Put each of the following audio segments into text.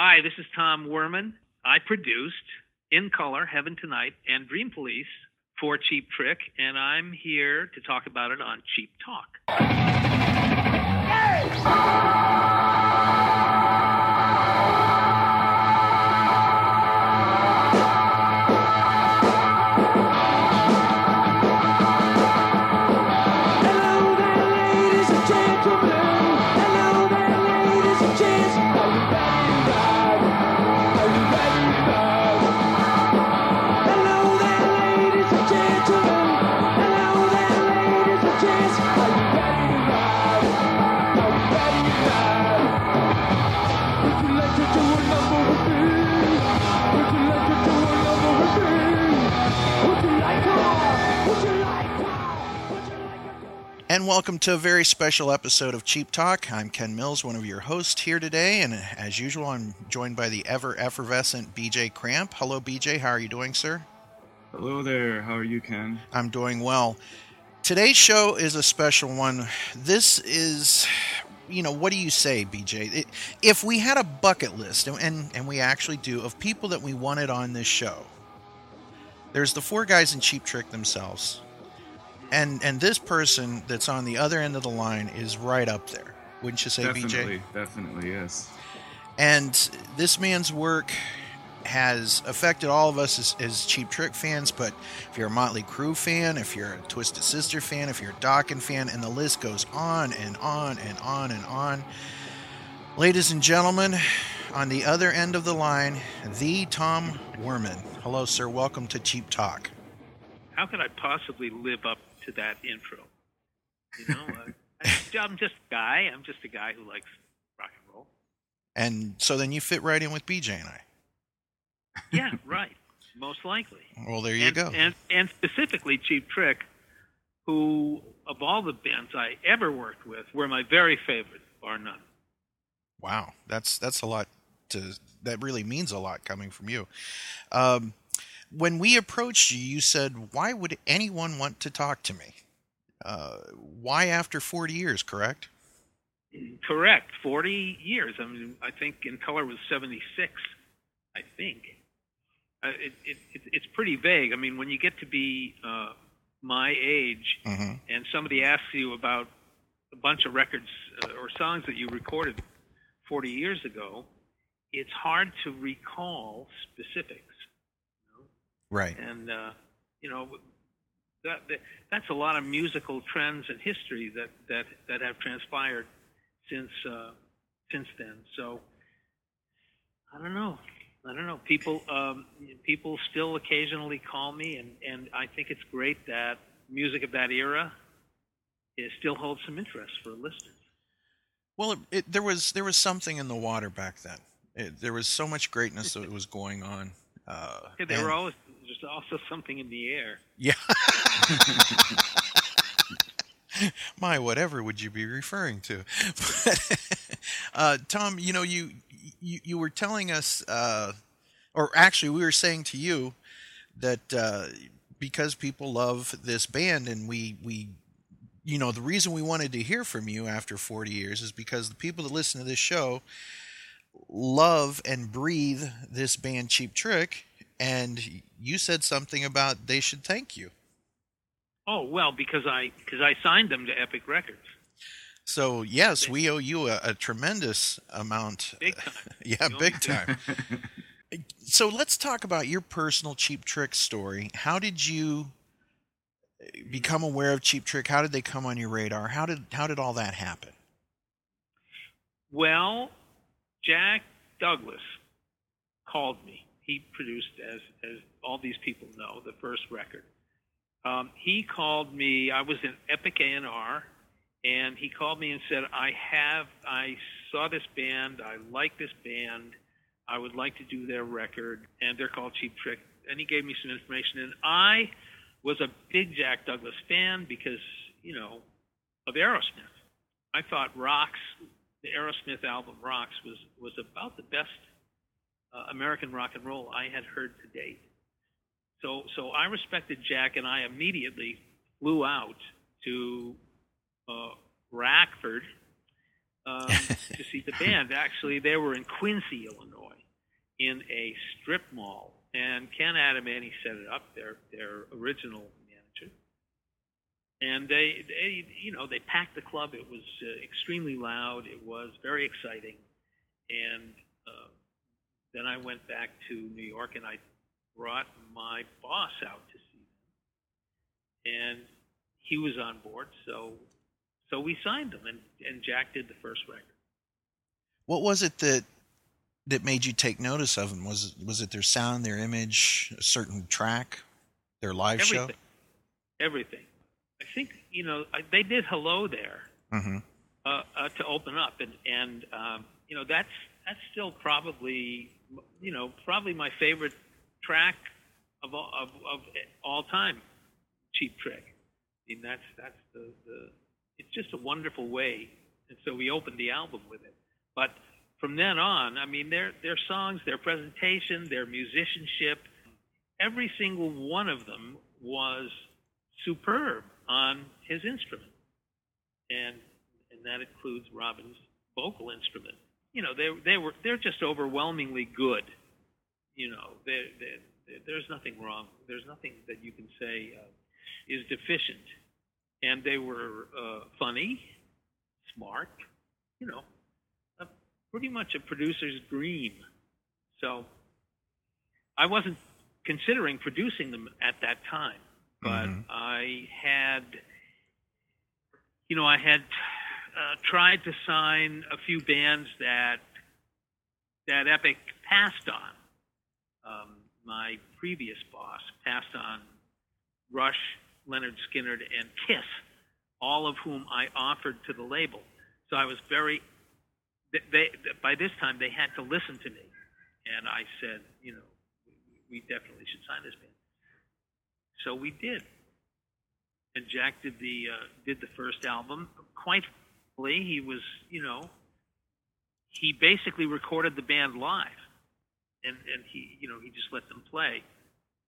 Hi, this is Tom Werman. I produced In Color, Heaven Tonight, and Dream Police for Cheap Trick, and I'm here to talk about it on Cheap Talk. Hello welcome to a very special episode of Cheap Talk. I'm Ken Mills, one of your hosts here today, and as usual, I'm joined by the ever effervescent BJ Kramp. Hello, BJ. How are you doing, sir? Hello there. How are you, Ken? I'm doing well. Today's show is a special one. This is, you know, what do you say, BJ? It, if we had a bucket list, and, and and we actually do, of people that we wanted on this show, there's the four guys in Cheap Trick themselves, and and this person that's on the other end of the line is right up there. Wouldn't you say, BJ? definitely, definitely, yes. And this man's work has affected all of us as, as Cheap Trick fans. But if you're a Motley Crue fan, if you're a Twisted Sister fan, if you're a Dokken fan, and the list goes on and on and on and on. Ladies and gentlemen, on the other end of the line, the Tom Werman. Hello, sir. Welcome to Cheap Talk. How could I possibly live up to that intro? You know, uh, I, I'm just a guy. I'm just a guy who likes rock and roll. And so then you fit right in with BJ and I. Yeah, right. Most likely. Well, there you and, go. And and specifically Cheap Trick, who of all the bands I ever worked with were my very favorite, bar none. Wow, that's that's a lot to that really means a lot coming from you. Um, when we approached you, you said, "Why would anyone want to talk to me? Uh, why after forty years?" Correct? Correct. Forty years. I mean, I think In Color was seventy six. I think. Uh, it, it, it, it's pretty vague. I mean, when you get to be uh, my age, hmm and somebody asks you about a bunch of records uh, or songs that you recorded 40 years ago, it's hard to recall specifics. Right. And, uh, you know, that, that, that's a lot of musical trends and history that, that, that have transpired since, uh, since then. So, I don't know. I don't know. People, um, people still occasionally call me, and, and I think it's great that music of that era it still holds some interest for listeners. Well, it, it, there was there was something in the water back then. It, there was so much greatness that was going on. Uh, Yeah, there and- were always there's also something in the air. Yeah. My, whatever would you be referring to? Uh, Tom, you know, you, you you were telling us, uh, or actually, we were saying to you that uh, because people love this band, and we we, you know, the reason we wanted to hear from you after forty years is because the people that listen to this show love and breathe this band, Cheap Trick, and you said something about they should thank you. Oh well, because I because I signed them to Epic Records. So yes, we owe you a, a tremendous amount. Big time. yeah, You big time. so let's talk about your personal Cheap Trick story. How did you eh, become aware of Cheap Trick? How did they come on your radar? How did how did all that happen? Well, Jack Douglas called me. He produced, as as all these people know, the first record. Um, he called me. I was in Epic A&R, and he called me and said, "I have. I saw this band. I like this band. I would like to do their record, and they're called Cheap Trick." And he gave me some information, and I was a big Jack Douglas fan because you know of Aerosmith. I thought Rocks, the Aerosmith album Rocks, was was about the best uh, American rock and roll I had heard to date. So so I respected Jack, and I immediately flew out to uh, Rockford um, to see the band. Actually, they were in Quincy, Illinois, in a strip mall, and Ken Adamany set it up. Their their original manager, and they they you know they packed the club. It was uh, extremely loud. It was very exciting, and uh, then I went back to New York and I brought my boss out to see them, and he was on board. So so we signed them, and and Jack did the first record. What was it that that made you take notice of them? Was it, was it their sound, their image, a certain track, their live show? Everything. Everything. I think you know I, they did "Hello There" show? hmm uh, uh, to open up, and and um, you know that's that's still probably you know probably my favorite track of all, of, of all time. Cheap Trick. I mean that's that's the, the it's just a wonderful way, and so we opened the album with it. But from then on, I mean their their songs, their presentation, their musicianship, every single one of them was superb on his instrument, and and that includes Robin's vocal instrument. You know, they they were they're just overwhelmingly good. You know, they, they, there's nothing wrong. There's nothing that you can say uh, is deficient. And they were uh, funny, smart. You know, uh, pretty much a producer's dream. So I wasn't considering producing them at that time, but Mhm. I had, you know, I had uh, tried to sign a few bands that that Epic passed on. Um, my previous boss passed on Rush, Lynyrd Skynyrd, and Kiss, all of whom I offered to the label. So I was very. They, they by this time they had to listen to me, and I said, you know, we definitely should sign this band. So we did, and Jack did the uh, did the first album. Quite frankly, he was, you know, he basically recorded the band live, and and he, you know, he just let them play.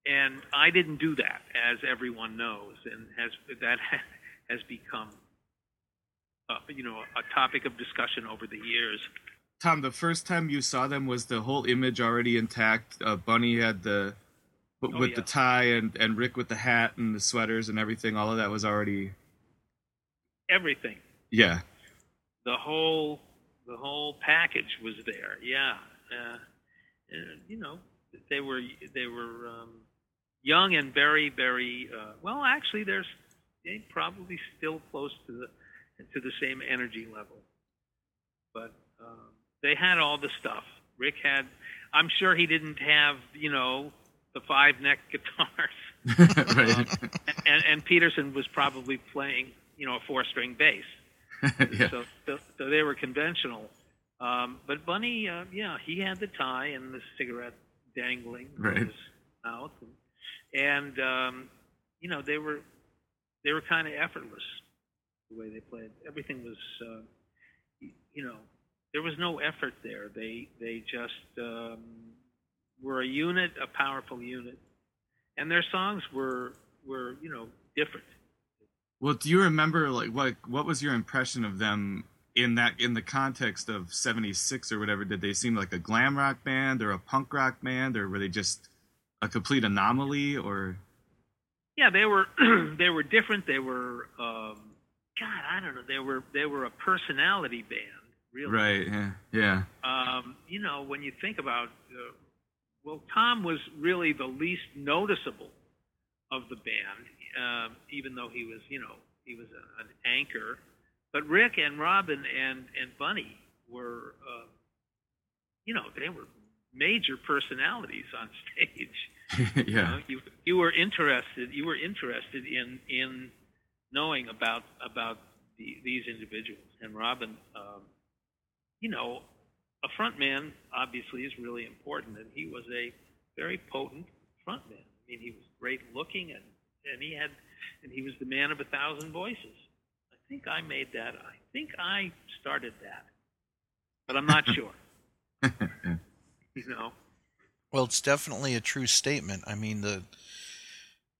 And I didn't do that, as everyone knows, and has that has become, uh, you know, a topic of discussion over the years. Tom, the first time you saw them was the whole image already intact. Uh, Bunny had the w- Oh, with yeah. the tie, and and Rick with the hat and the sweaters and everything. All of that was already Everything, yeah. The whole, the whole package was there. Yeah, uh, and, you know, they were they were um, young and very very uh, well. Actually, they're they probably still close to the to the same energy level, but um, they had all the stuff. Rick had. I'm sure he didn't have you know the five neck guitars, right. and, and Petersson was probably playing you know a four string bass. yeah. So, so, so they were conventional. Um, but Bunny, uh, yeah, he had the tie and the cigarette dangling Right. from his mouth, and, and um, you know they were they were kind of effortless the way they played. Everything was, uh, you know, there was no effort there. They they just um, were a unit, a powerful unit, and their songs were were you know different. Well, do you remember like what what was your impression of them in that in the context of '76 or whatever? Did they seem like a glam rock band or a punk rock band, or were they just a complete anomaly? Or Yeah, they were they were different. They were um, God, I don't know. They were they were a personality band, really. right? Yeah, yeah, Um, you know, when you think about, uh, well, Tom was really the least noticeable of the band, um, even though he was, you know, he was a, an anchor. But Rick and Robin and and Bunny were, uh, you know, they were major personalities on stage. You, yeah. know, you you were interested. You were interested in in knowing about about the, these individuals. And Robin, um, you know, a front man obviously is really important, and he was a very potent front man. I mean, he was great looking, and and he had and he was the man of a thousand voices. I think I made that. I think I started that, but I'm not sure. you know. Well, it's definitely a true statement. I mean the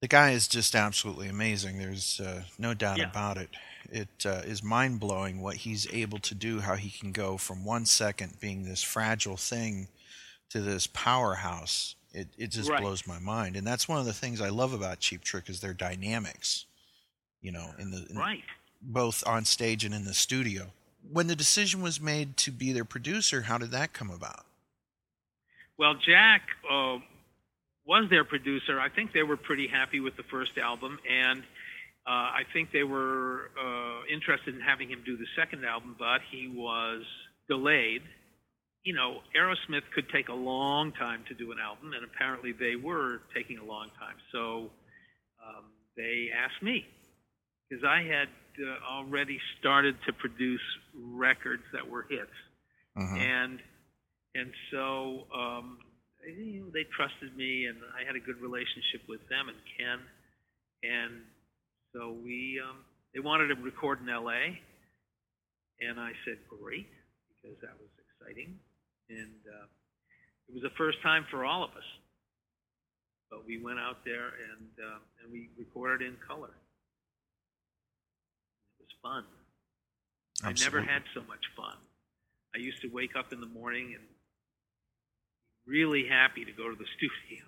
the guy is just absolutely amazing. There's uh, no doubt Yeah. about it. It uh, is mind blowing what he's able to do. How he can go from one second being this fragile thing to this powerhouse. It it just Right. blows my mind, and that's one of the things I love about Cheap Trick is their dynamics. You know, in the in, Right. both on stage and in the studio. When the decision was made to be their producer, how did that come about? Well, Jack uh, was their producer. I think they were pretty happy with the first album, and uh, I think they were uh, interested in having him do the second album, but he was delayed. You know, Aerosmith could take a long time to do an album, and apparently they were taking a long time. So um, they asked me because I had uh, already started to produce records that were hits Mhm. and and so um, you know, they trusted me, and I had a good relationship with them and Ken, and so we um, they wanted to record in L.A. And I said great because that was exciting, and uh, it was the first time for all of us. But we went out there and uh, and we recorded in color. It was fun. I never had so much fun. I used to wake up in the morning and really happy to go to the studio.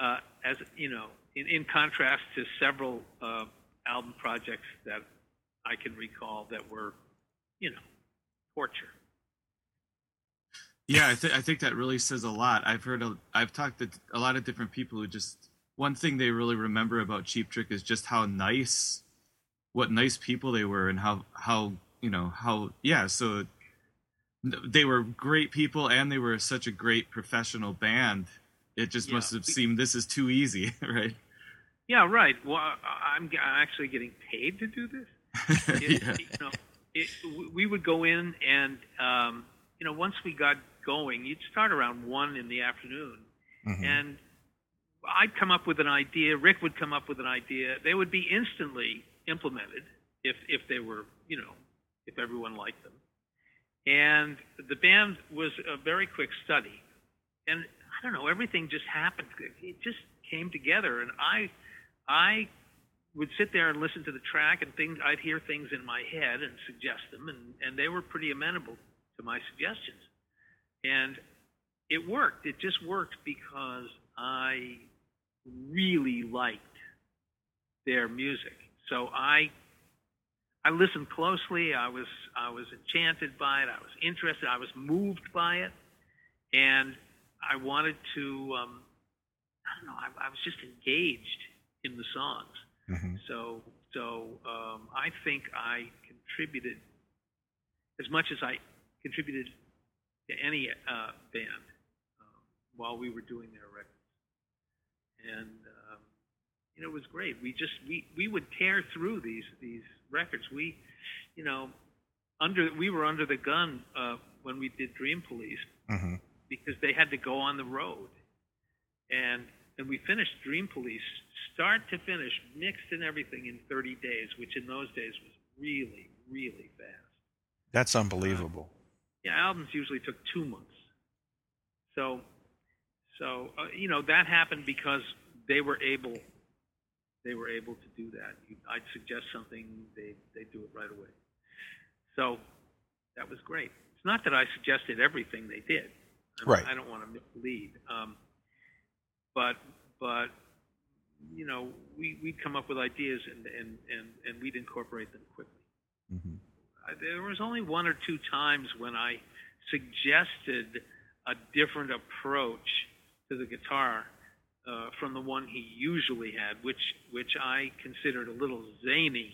Uh, as you know, in, in contrast to several uh, album projects that I can recall that were, you know, torture. Yeah, I, th- I think that really says a lot. I've heard, a, I've talked to a lot of different people who just one thing they really remember about Cheap Trick is just how nice, what nice people they were, and how how you know how yeah. So they were great people, and they were such a great professional band. It just Yeah. must have seemed this is too easy, right? Yeah, right. Well, I'm actually getting paid to do this. It- yeah. you know, it, we would go in and, um, you know, once we got going, you'd start around one in the afternoon, Mhm. and I'd come up with an idea. Rick would come up with an idea. They would be instantly implemented if if they were, you know, if everyone liked them. And the band was a very quick study, and I don't know, everything just happened. It just came together, and I, I would sit there and listen to the track, and things I'd hear things in my head and suggest them, and and they were pretty amenable to my suggestions, and it worked. It just worked because I really liked their music. So I I listened closely. I was I was enchanted by it. I was interested. I was moved by it, and I wanted to. Um, I don't know. I, I was just engaged in the songs. Mhm. So so um, I think I contributed as much as I contributed to any uh, band um, while we were doing their records, and um, you know it was great. We just we we would tear through these these records. We you know under we were under the gun uh, when we did Dream Police Mhm. because they had to go on the road. And and we finished Dream Police start to finish, mixed and everything in 30 days, which in those days was really, really fast. That's unbelievable. Albums usually took two months. So, so uh, you know that happened because they were able, they were able to do that. I'd suggest something, they they do it right away. So that was great. It's not that I suggested everything they did. I, Right. I don't want to mislead. Um, but but you know we we'd come up with ideas and and and, and we'd incorporate them quickly. Mhm. There was only one or two times when I suggested a different approach to the guitar uh, from the one he usually had, which which I considered a little zany,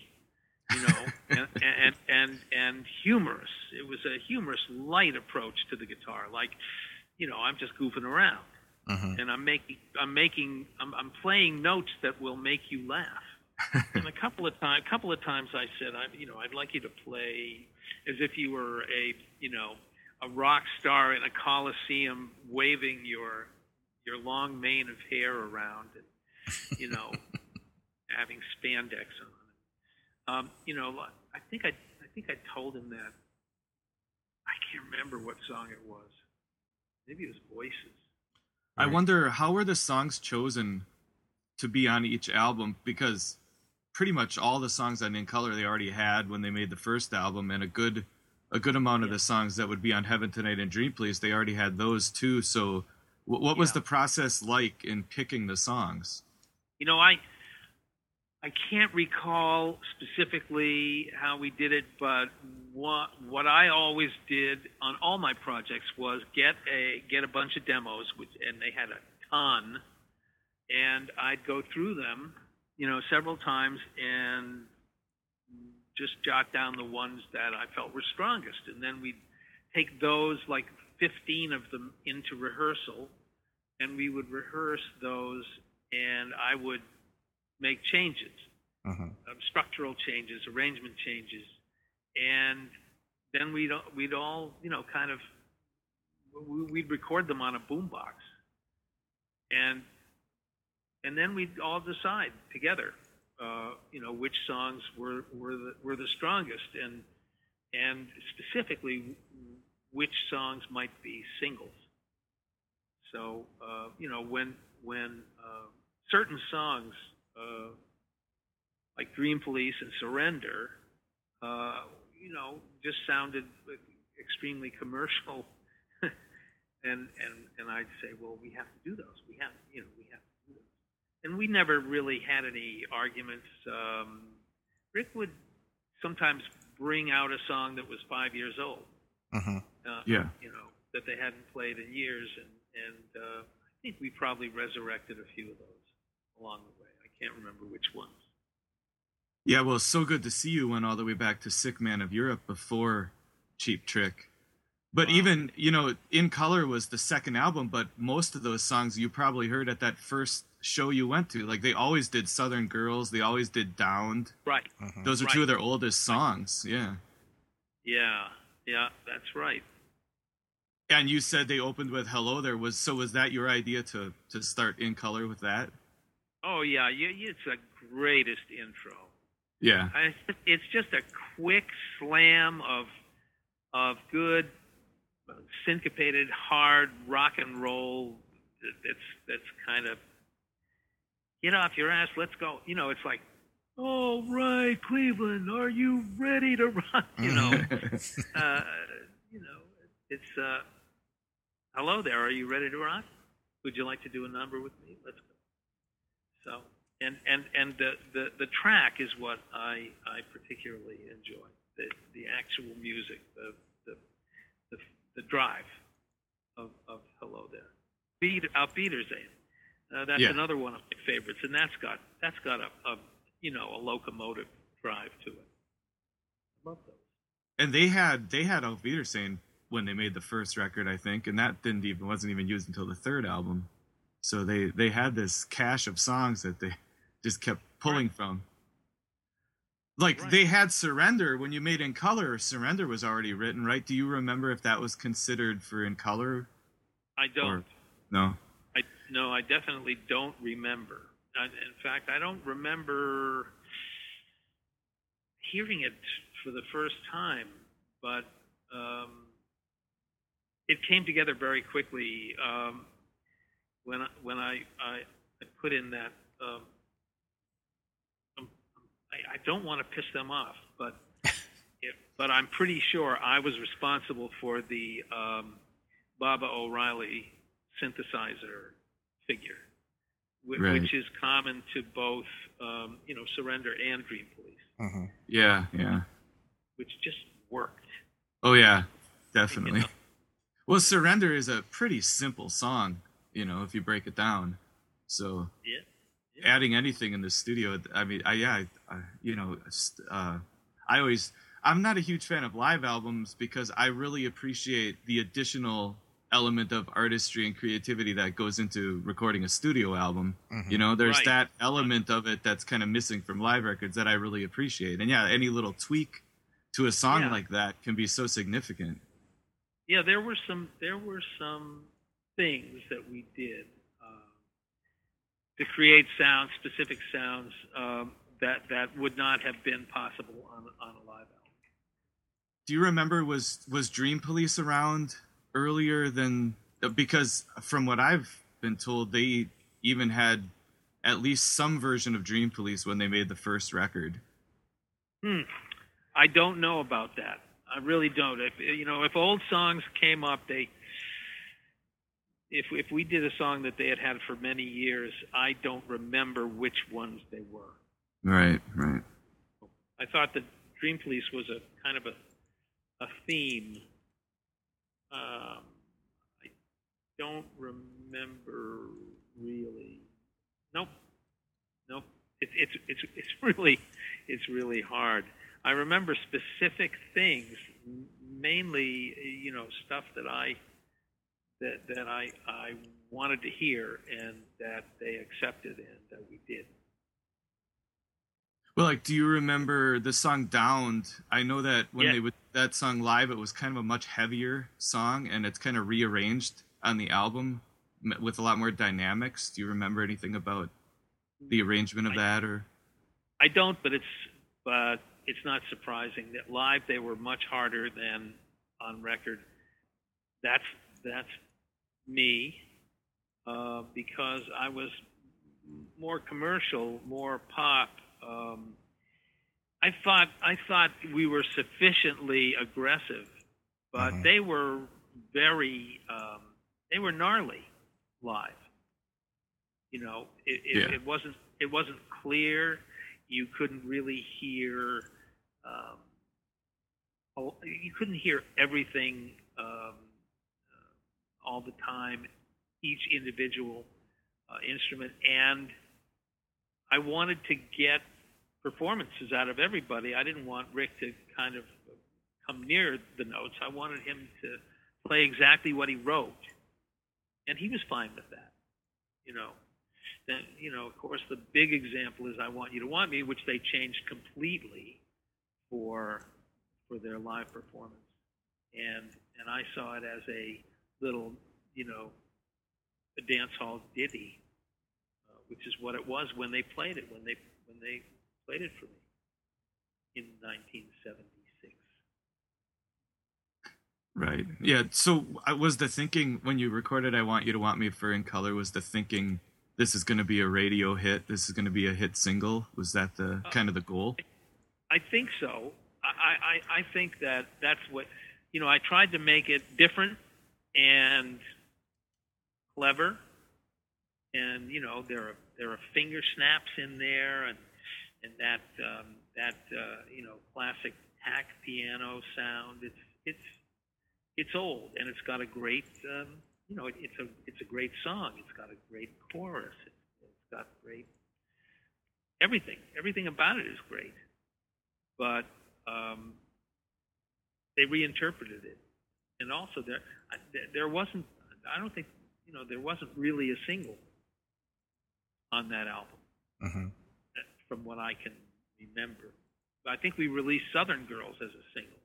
you know, and, and and and humorous. It was a humorous, light approach to the guitar, like, you know, I'm just goofing around Mhm. and I'm making I'm making I'm, I'm playing notes that will make you laugh. And a couple of times, a couple of times I said, I, you know, I'd like you to play as if you were a, you know, a rock star in a coliseum, waving your your long mane of hair around, and you know, having spandex on. Um, you know, I think I I think I told him that. I can't remember what song it was. Maybe it was Voices. I wonder how were the songs chosen to be on each album because pretty much all the songs on In Color they already had when they made the first album and a good a good amount of Yeah. the songs that would be on Heaven Tonight and Dream Police They already had those too. So, wh- what was Yeah. the process like in picking the songs? You know, I I can't recall specifically how we did it, but what what I always did on all my projects was get a get a bunch of demos, which and they had a ton, and I'd go through them, you know, several times and just jot down the ones that I felt were strongest, and then we'd take those like 15 of them into rehearsal, and we would rehearse those, and I would make changes, Mhm. um, structural changes, arrangement changes, and then we'd all- we'd all you know kind of we- we'd record them on a boombox, and and then we'd all decide together, uh, you know, which songs were were the, were the strongest, and and specifically which songs might be singles. So uh, you know when when uh, certain songs uh, like Dream Police and Surrender, uh, you know, just sounded extremely commercial, and and and I'd say, well, we have to do those. We have you know we have to and we never really had any arguments. Um, Rick would sometimes bring out a song that was five years old Mhm. uh, Yeah. you know, that they hadn't played in years, and and uh, I think we probably resurrected a few of those along the way. I can't remember which ones. Yeah, well, it's so good to see you went all the way back to Sick Man of Europe before Cheap Trick. But Wow. even, you know, In Color was the second album, but most of those songs you probably heard at that first show you went to. Like they always did Southern Girls, they always did Downed. Right. Mm-hmm. Those are Right. two of their oldest songs. Yeah. Yeah. Yeah. That's right. And you said they opened with Hello There was so was that your idea to to start In Color with that? Oh yeah. You, you- it's the greatest intro. Yeah. I, it's just a quick slam of of good syncopated hard rock and roll. That's that's kind of get off your ass. Let's go. You know, it's like, all right, Cleveland, are you ready to rock? You know, uh, you know, it's uh, hello there. Are you ready to rock? Would you like to do a number with me? Let's go. So, and and and the the, the track is what I I particularly enjoy. The the actual music, the the the, the drive of of hello there. Beat out Wiedersehen. Uh, that's Yeah. another one of my favorites, and that's got that's got a, a you know a locomotive drive to it. I love those. and they had they had Auf Wiedersehen when they made the first record, I think, and that didn't even wasn't even used until the third album. So they they had this cache of songs that they just kept pulling from. Like Right. they had Surrender when you made In Color. Surrender was already written, right? Do you remember if that was considered for In Color? I don't. No. No, I definitely don't remember. I, in fact, I don't remember hearing it for the first time, but um, it came together very quickly um, when I, when I, I I put in that. Um, um, I, I don't want to piss them off, but it, but I'm pretty sure I was responsible for the um, Baba O'Riley synthesizer figure, whi- Right. which is common to both, um, you know, Surrender and Dream Police, Mhm. Yeah, yeah. which just worked. Oh yeah, definitely. You know? Well, Surrender is a pretty simple song, you know, if you break it down. So Yeah. adding anything in the studio, I mean, I yeah, I, I, you know, uh, I always I'm not a huge fan of live albums because I really appreciate the additional element of artistry and creativity that goes into recording a studio album. You know, there's Right. that element of it that's kind of missing from live records that I really appreciate. And yeah, any little tweak to a song Yeah. like that can be so significant. Yeah, there were some there were some things that we did um, to create sounds, specific sounds um, that that would not have been possible on on a live album. Do you remember was was Dream Police around earlier than because from what I've been told they even had at least some version of Dream Police when they made the first record. Hmm. I don't know about that. I really don't. If you know, if old songs came up, they if if we did a song that they had had for many years, I don't remember which ones they were. Right, right. I thought that Dream Police was a kind of a a theme. Um, I don't remember really. Nope, nope. It's it's it's it's really it's really hard. I remember specific things, mainly you know stuff that I that that I I wanted to hear and that they accepted and that we did. Well, like, do you remember the song "Downed"? I know that when Yeah. they would that song live, it was kind of a much heavier song, and it's kind of rearranged on the album with a lot more dynamics. Do you remember anything about the arrangement of I- that, or? I don't, but it's but it's not surprising that live they were much harder than on record. That's that's me uh, because I was more commercial, more pop. Um, I thought I thought we were sufficiently aggressive, but Mhm. they were very um, they were gnarly live. You know, it, it, Yeah. it wasn't it wasn't clear. You couldn't really hear. Um, you couldn't hear everything um, uh, all the time, each individual uh, instrument, and I wanted to get performances out of everybody. I didn't want Rick to kind of come near the notes. I wanted him to play exactly what he wrote, and he was fine with that. You know, then you know, of course, the big example is "I Want You to Want Me," which they changed completely for for their live performance, and and I saw it as a little, you know, a dance hall ditty, uh, which is what it was when they played it when they when they played it for me in 1976. Right. Yeah. So uh, was the thinking when you recorded "I Want You to Want Me" for In Color was the thinking this is going to be a radio hit, this is going to be a hit single? Was that the kind of the goal? I think so. I, I, I think that that's what, you know, I tried to make it different and clever. And, you know, there are, there are finger snaps in there and, and that, um, that, uh, you know, classic tack piano sound. It's, it's, it's old and it's got a great, um, you know, it, it's a, it's a great song. It's got a great chorus. It's, got great, everything, everything about it is great but um, they reinterpreted it. And also, there there- wasn't. I don't think you know there wasn't really a single on that album, hmm that- from what I can remember. I think we released Southern Girls as a single.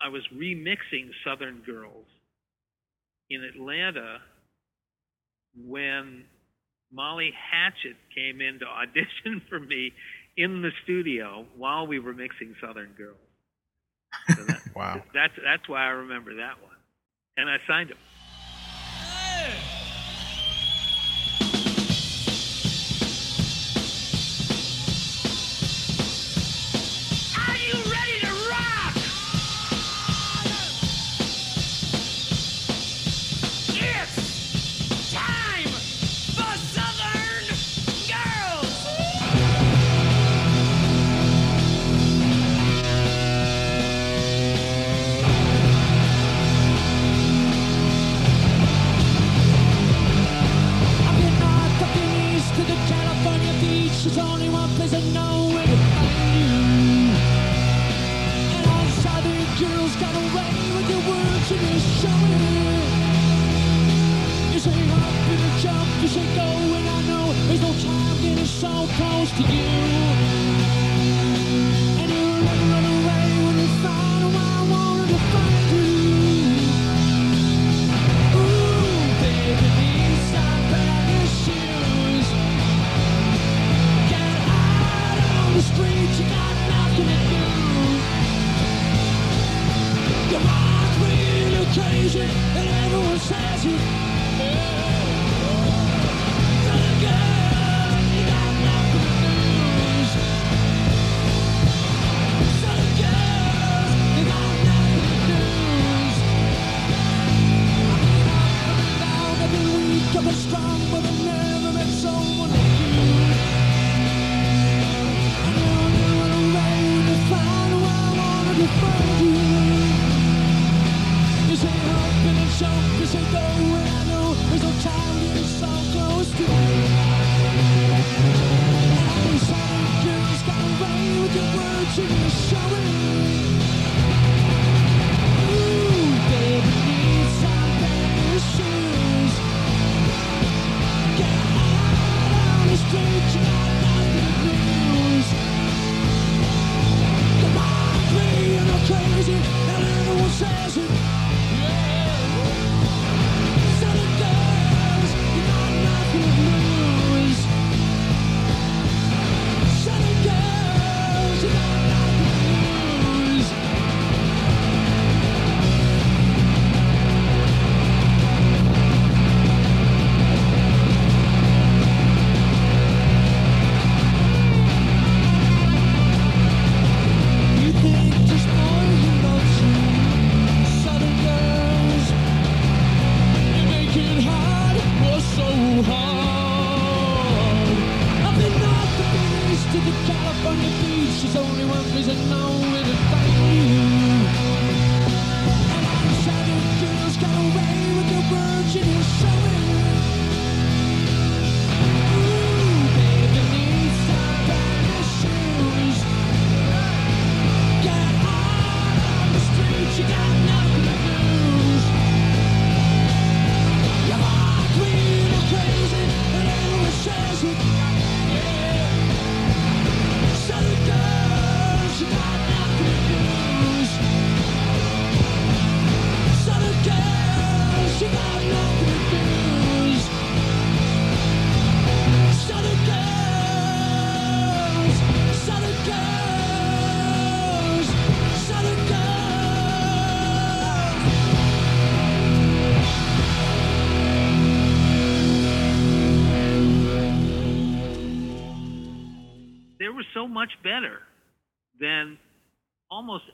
I was remixing Southern Girls in Atlanta when Molly Hatchet came in to audition for me in the studio while we were mixing Southern Girls. So that, Wow. that's that's why I remember that one, and I signed him.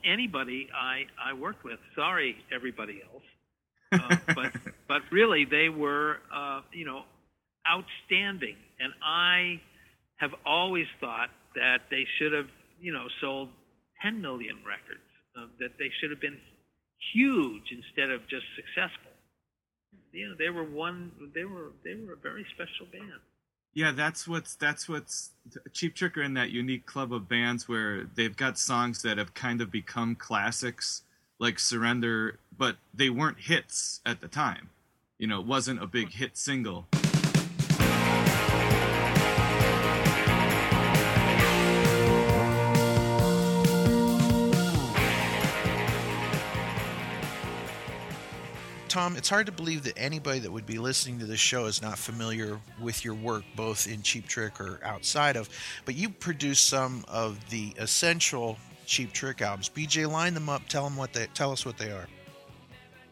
Anybody I, I worked with. Sorry, everybody else. Uh, but but really, they were uh, you know outstanding, and I have always thought that they should have you know sold 10 million records. Uh, that they should have been huge instead of just successful. You know, they were one. They were they were a very special band. Yeah, that's what's that's what's Cheap Trick are in that unique club of bands where they've got songs that have kind of become classics, like Surrender, but they weren't hits at the time. You know, it wasn't a big hit single. Tom, it's hard to believe that anybody that would be listening to this show is not familiar with your work, both in Cheap Trick or outside of. But you produced some of the essential Cheap Trick albums. BJ, line them up. Tell them what they. Tell us what they are.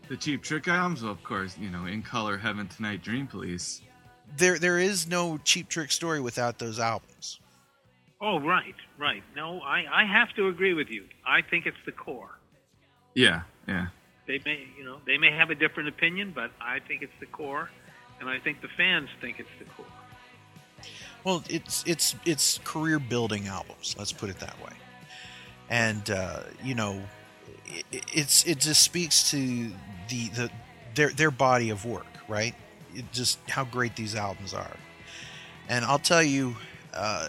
The Cheap Trick albums, well, of course, you know, In Color, Heaven Tonight, Dream Police. There, there is no Cheap Trick story without those albums. Oh, right, right. No, I, I have to agree with you. I think it's the core. Yeah, yeah. They may, you know, they may have a different opinion, but I think it's the core, and I think the fans think it's the core. Well, it's it's it's career building albums. Let's put it that way. And uh, you know, it, it's it just speaks to the the their their body of work, right? It just how great these albums are. And I'll tell you. Uh,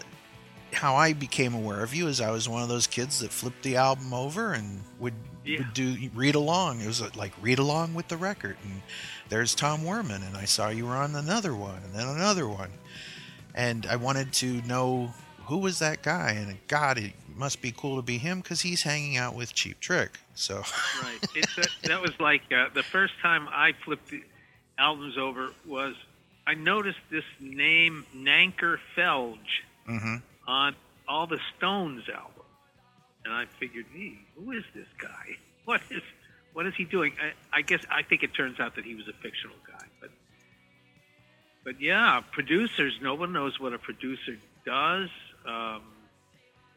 how I became aware of you is I was one of those kids that flipped the album over and would, Yeah. would do read along. It was uh, like read along with the record. And there's Tom Werman, and I saw you were on another one, and then another one, and I wanted to know who was that guy. And God, it must be cool to be him because he's hanging out with Cheap Trick. So Right. It's that, that was like uh, the first time I flipped the albums over was I noticed this name Nanker Phelge Mhm. on all the Stones albums, and I figured, "Gee, who is this guy? What is what is he doing?" I, I guess I think it turns out that he was a fictional guy, but but yeah, producers. No one knows what a producer does. Um,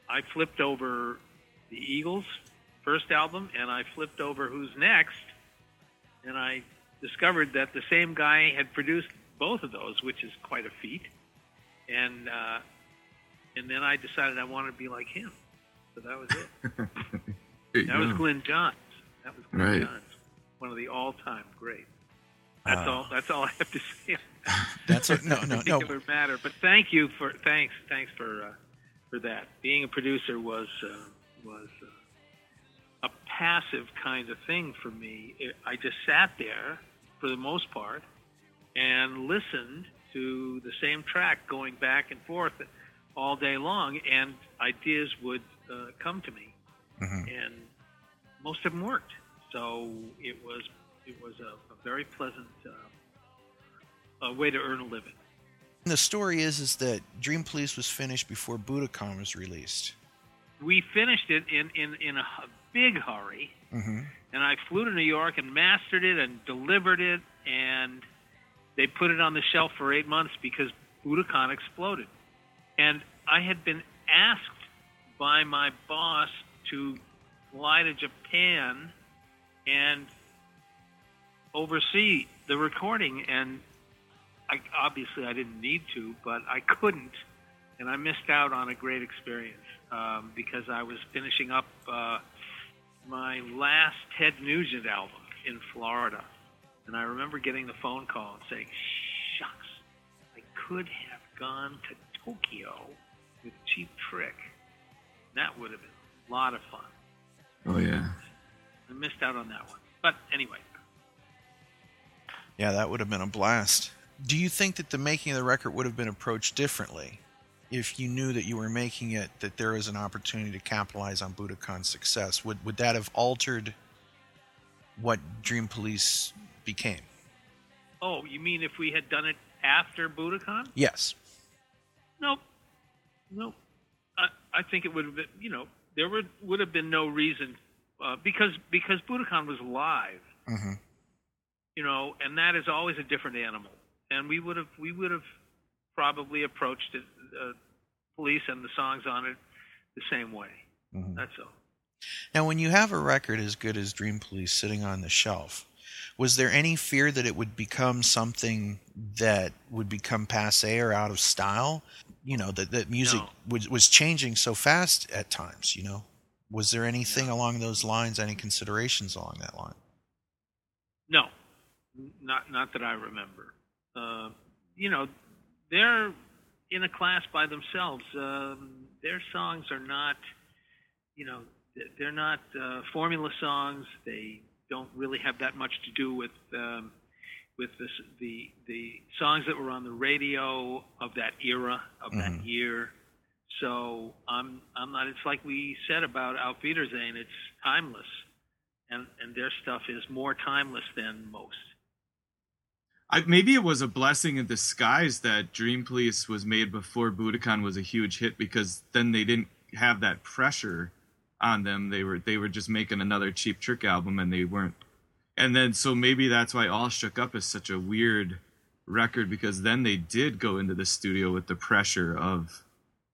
I flipped over the Eagles first album, and I flipped over Who's Next, and I discovered that the same guy had produced both of those, which is quite a feat. And uh, and then I decided I wanted to be like him. So that was it. That was. Glyn Johns. That was Glyn Right. Johns, one of the all-time greats. That's Uh, all. That's all I have to say. That's a, no, no, no. particular matter. But thank you for thanks thanks for uh, for that. Being a producer was uh, was uh, a passive kind of thing for me. It, I just sat there for the most part and listened to the same track going back and forth all day long, and ideas would uh, come to me, Mhm. and most of them worked. So it was it was a, a very pleasant. Uh, a way to earn a living. The story is is that Dream Police was finished before Budokan was released. We finished it in, in, in a big hurry, Mm-hmm. and I flew to New York and mastered it and delivered it, and they put it on the shelf for eight months because Budokan exploded. And I had been asked by my boss to fly to Japan and oversee the recording, and I, obviously I didn't need to, but I couldn't, and I missed out on a great experience um, because I was finishing up uh, my last Ted Nugent album in Florida, and I remember getting the phone call and saying, "Shucks, I could have gone to Tokyo with Cheap Trick. That would have been a lot of fun. Oh yeah. I missed out on that one, but anyway." Yeah, that would have been a blast. Do you think that the making of the record would have been approached differently if you knew that you were making it, that there was an opportunity to capitalize on Budokan's success? Would would that have altered what Dream Police became? Oh, you mean if we had done it after Budokan? Yes. Nope. Nope. I, I think it would have been, you know, there would would have been no reason uh, because because Budokan was live, Mm-hmm. you know, and that is always a different animal. And we would have we would have probably approached it, uh, police and the songs on it the same way. Mhm. That's all. Now, when you have a record as good as Dream Police sitting on the shelf, was there any fear that it would become something that would become passe or out of style? You know, that, that music No. was, was changing so fast at times, you know? Was there anything along those lines, any considerations along that line? No, not not that I remember. Uh, you know, they're in a class by themselves. Um, their songs are not, you know, they're not uh, formula songs. They don't really have that much to do with um, with this, the the songs that were on the radio of that era of that Mhm. year. So I'm I'm not. It's like we said about Auf Wiedersehen. It's timeless and and their stuff is more timeless than most. I, maybe it was a blessing in disguise that Dream Police was made before Budokan was a huge hit because then they didn't have that pressure on them. They were they were just making another Cheap Trick album and they weren't. And then so maybe that's why All Shook Up is such a weird record because then they did go into the studio with the pressure of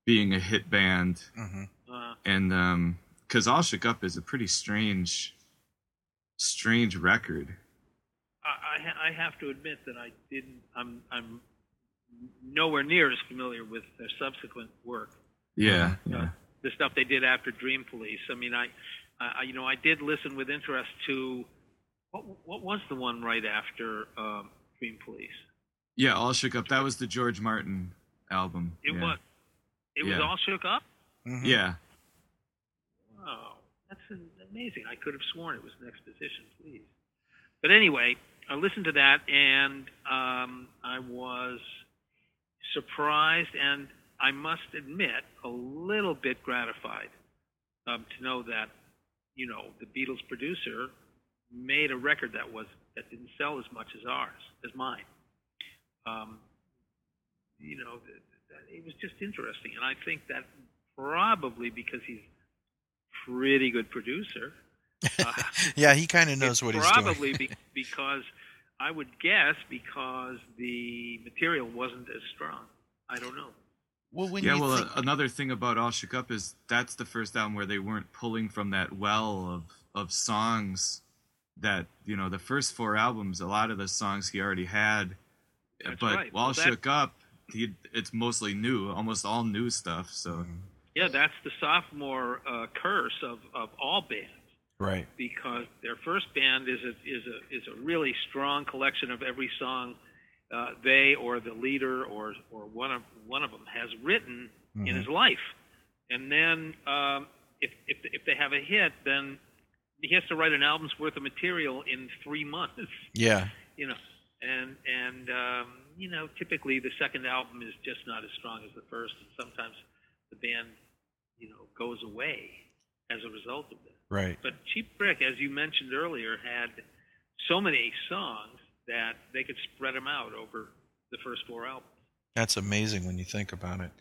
being a hit band Mm-hmm. Uh, and um because All Shook Up is a pretty strange strange record. I, I I have to admit that I didn't. I'm I'm nowhere near as familiar with their subsequent work. Yeah, Uh, yeah. the stuff they did after Dream Police. I mean, I, I you know I did listen with interest to what what was the one right after um, Dream Police? Yeah, All Shook Up. That was the George Martin album. It yeah. was it was all shook up. Mm-hmm. Yeah. Wow, that's amazing. I could have sworn it was next position, please. But anyway, I listened to that and um, I was surprised and I must admit a little bit gratified um, to know that you know the Beatles producer made a record that was that didn't sell as much as ours as mine. Um, you know, th- th- it was just interesting, and I think that probably because he's a pretty good producer. Uh, Yeah, he kind of knows what he's probably doing. be, because I would guess because the material wasn't as strong. I don't know. well, when yeah, well, think, uh, another thing about All Shook Up is that's the first album where they weren't pulling from that well of, of songs that, you know, the first four albums, a lot of the songs he already had That's but right. All Well, that- Shook Up, he, it's mostly new, almost all new stuff. So Yeah, that's the sophomore uh, curse of, of all bands Right. because their first band is a is a is a really strong collection of every song uh, they or the leader or or one of one of them has written in his life, and then um, if if if they have a hit, then he has to write an album's worth of material in three months. Yeah. you know, and and um, you know, typically the second album is just not as strong as the first, and sometimes the band, you know, goes away as a result of that. Right. But Cheap Trick, as you mentioned earlier, had so many songs that they could spread them out over the first four albums. That's amazing when you think about it.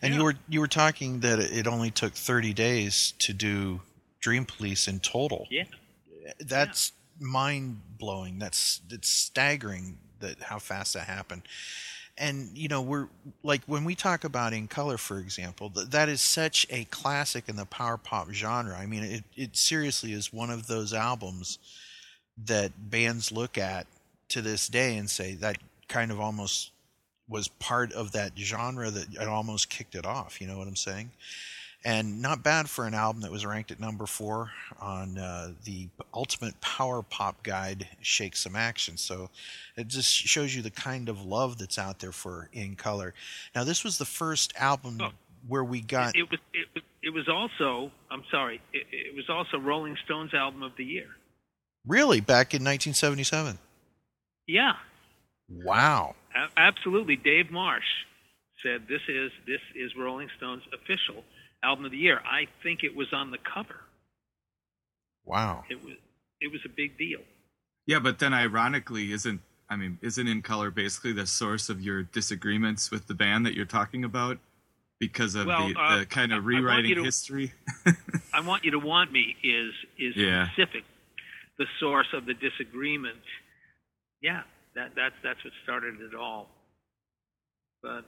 And you were you were talking that it only took 30 days to do Dream Police in total. Yeah, That's mind blowing. That's it's staggering that how fast that happened. And you know, we're like when we talk about In Color, for example, th- that is such a classic in the power pop genre. I mean, it it seriously is one of those albums that bands look at to this day and say that kind of almost was part of that genre that it almost kicked it off. You know what I'm saying? And not bad for an album that was ranked at number four on uh, the Ultimate Power Pop Guide, Shake Some Action. So it just shows you the kind of love that's out there for In Color. Now, this was the first album Oh. where we got. it was it was it was also I'm sorry, it, it was also Rolling Stones album of the year. really back in 1977. Yeah, Wow. A- absolutely. Dave Marsh said this is this is Rolling Stones official album of the year. I think it was on the cover. Wow. It was it was a big deal. yeah, but then ironically, isn't I mean, isn't In Color basically the source of your disagreements with the band that you're talking about because of Well, the, uh, the kind I- I of want you rewriting to- history? I want you to want me is is Yeah. specific. The source of the disagreement. Yeah, that that's that's what started it all. But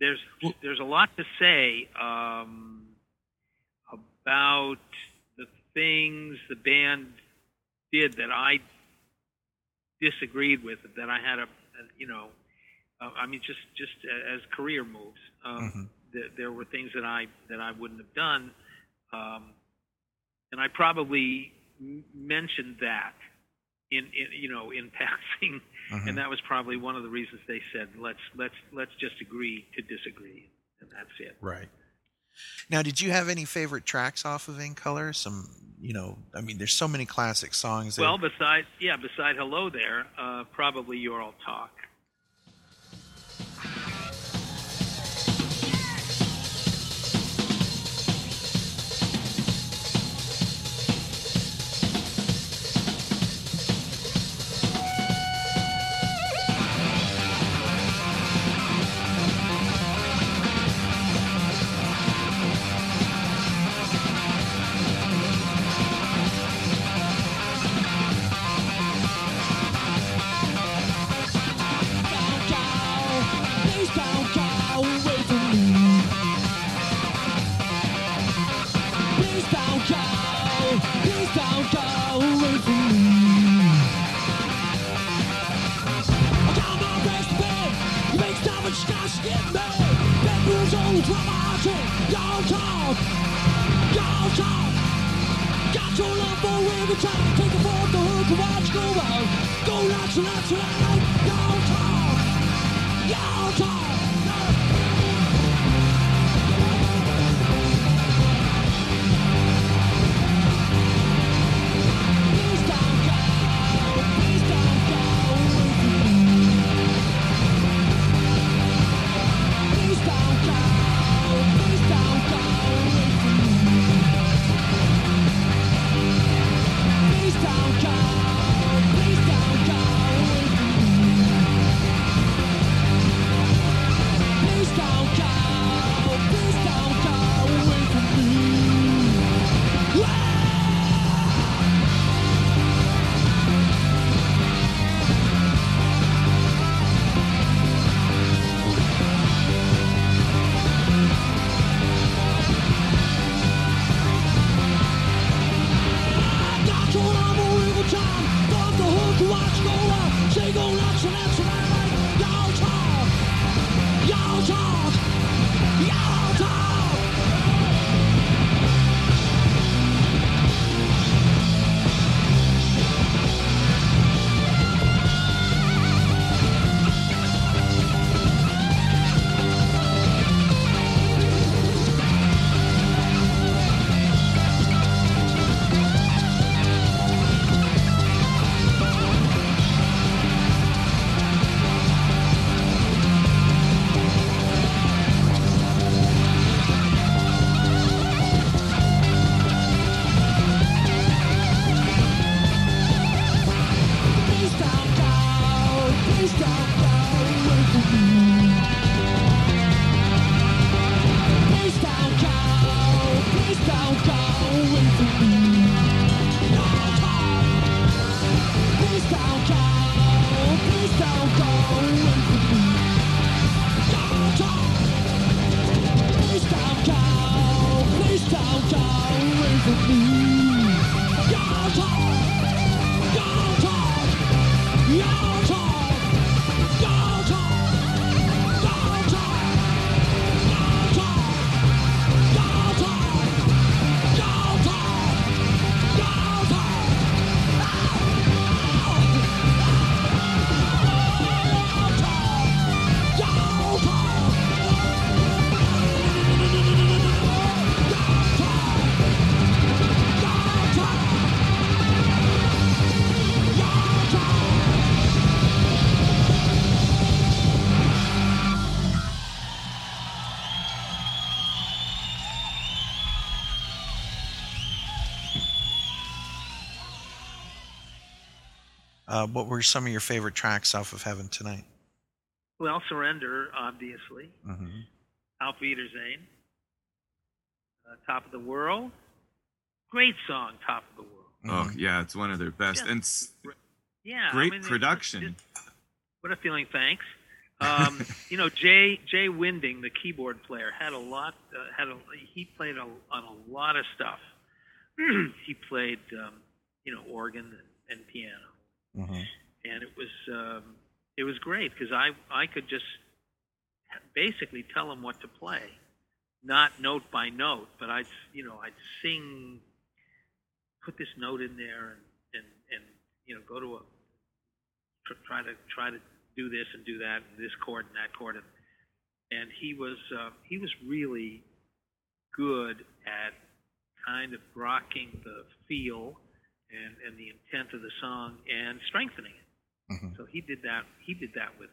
there's there's a lot to say um, about the things the band did that I disagreed with, that I had a, a you know, uh, I mean, just just as career moves, um, Mhm. th- there were things that I that I wouldn't have done, um, and I probably m- mentioned that in, in you know in passing, Mhm. and that was probably one of the reasons they said let's let's let's just agree to disagree, and that's it. Right. Now, did you have any favorite tracks off of In Color? Some, you know, I mean, there's so many classic songs. That, Well, beside yeah, beside hello there, uh, probably You're All Talk. Uh, what were some of your favorite tracks off of Heaven tonight? Well, Surrender, obviously. Mm-hmm. Auf Wiedersehen. Uh, Top of the World. Great song, Top of the World. Oh yeah, it's one of their best, Yeah. and s- Yeah. I great mean, it- production. it- what a feeling, thanks. Um, you know, Jay Jai Winding, the keyboard player, had a lot. Uh, had a he played a, on a lot of stuff. he played, um, you know, organ and, and piano, Mm-hmm. and it was um, it was great because I I could just basically tell him what to play, not note by note, but I'd you know I'd sing, put this note in there, and and, and you know go to a tr- try to try to do this and do that and this chord and that chord and and he was uh, he was really good at kind of rocking the feel and and the intent of the song and strengthening it. Mhm. So he did that. He did that with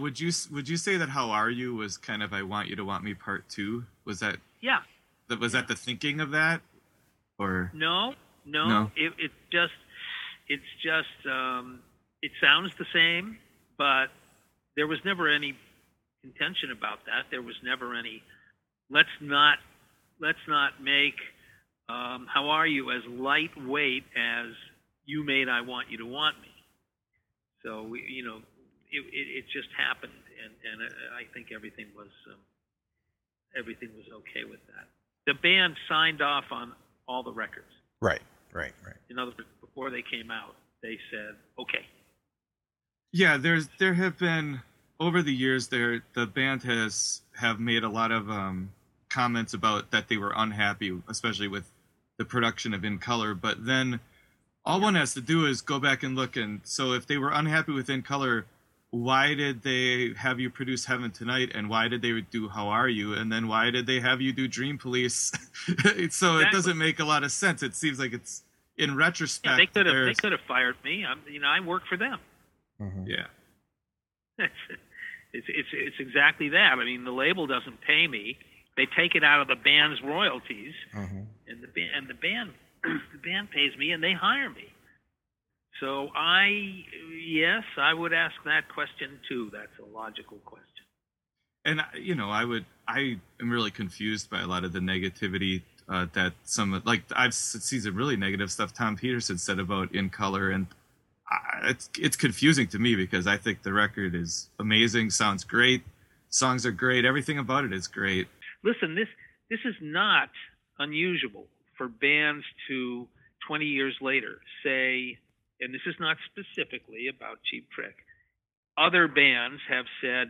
would you would you say that "How Are You" was kind of "I Want You to Want Me" part two? Was that Yeah. that was that the thinking of that, or No, no. No. It, it just, it's just, um, it sounds the same, but there was never any contention about that. There was never any. Let's not, let's not make. Um, how are you as lightweight as you made? I want you to want me. So we, you know, it, it, it just happened, and and uh, I think everything was um, everything was okay with that. The band signed off on all the records. Right, right, right. In other words, before they came out, they said, "Okay, yeah, there's there have been over the years there the band has have made a lot of um, comments about that they were unhappy, especially with the production of In Color. But then all one has to do is go back and look, and so if they were unhappy with In Color, why did they have you produce Heaven Tonight, and why did they do How Are You, and then why did they have you do Dream Police? so it doesn't make a lot of sense. It seems like it's in retrospect. yeah, they could have they could have fired me. I'm, you know, I work for them." yeah. it's it's it's exactly that. I mean, the label doesn't pay me; they take it out of the band's royalties, Mhm. and the band and the band the band pays me, and they hire me. So I yes, I would ask that question too. That's a logical question. and you know i would i am really confused by a lot of the negativity uh, that some like i've seen some really negative stuff tom petersson said about in color and I, it's it's confusing to me because i think the record is amazing sounds great songs are great everything about it is great listen, this this is not unusual for bands to 20 years later say, and this is not specifically about Cheap Trick. Other bands have said,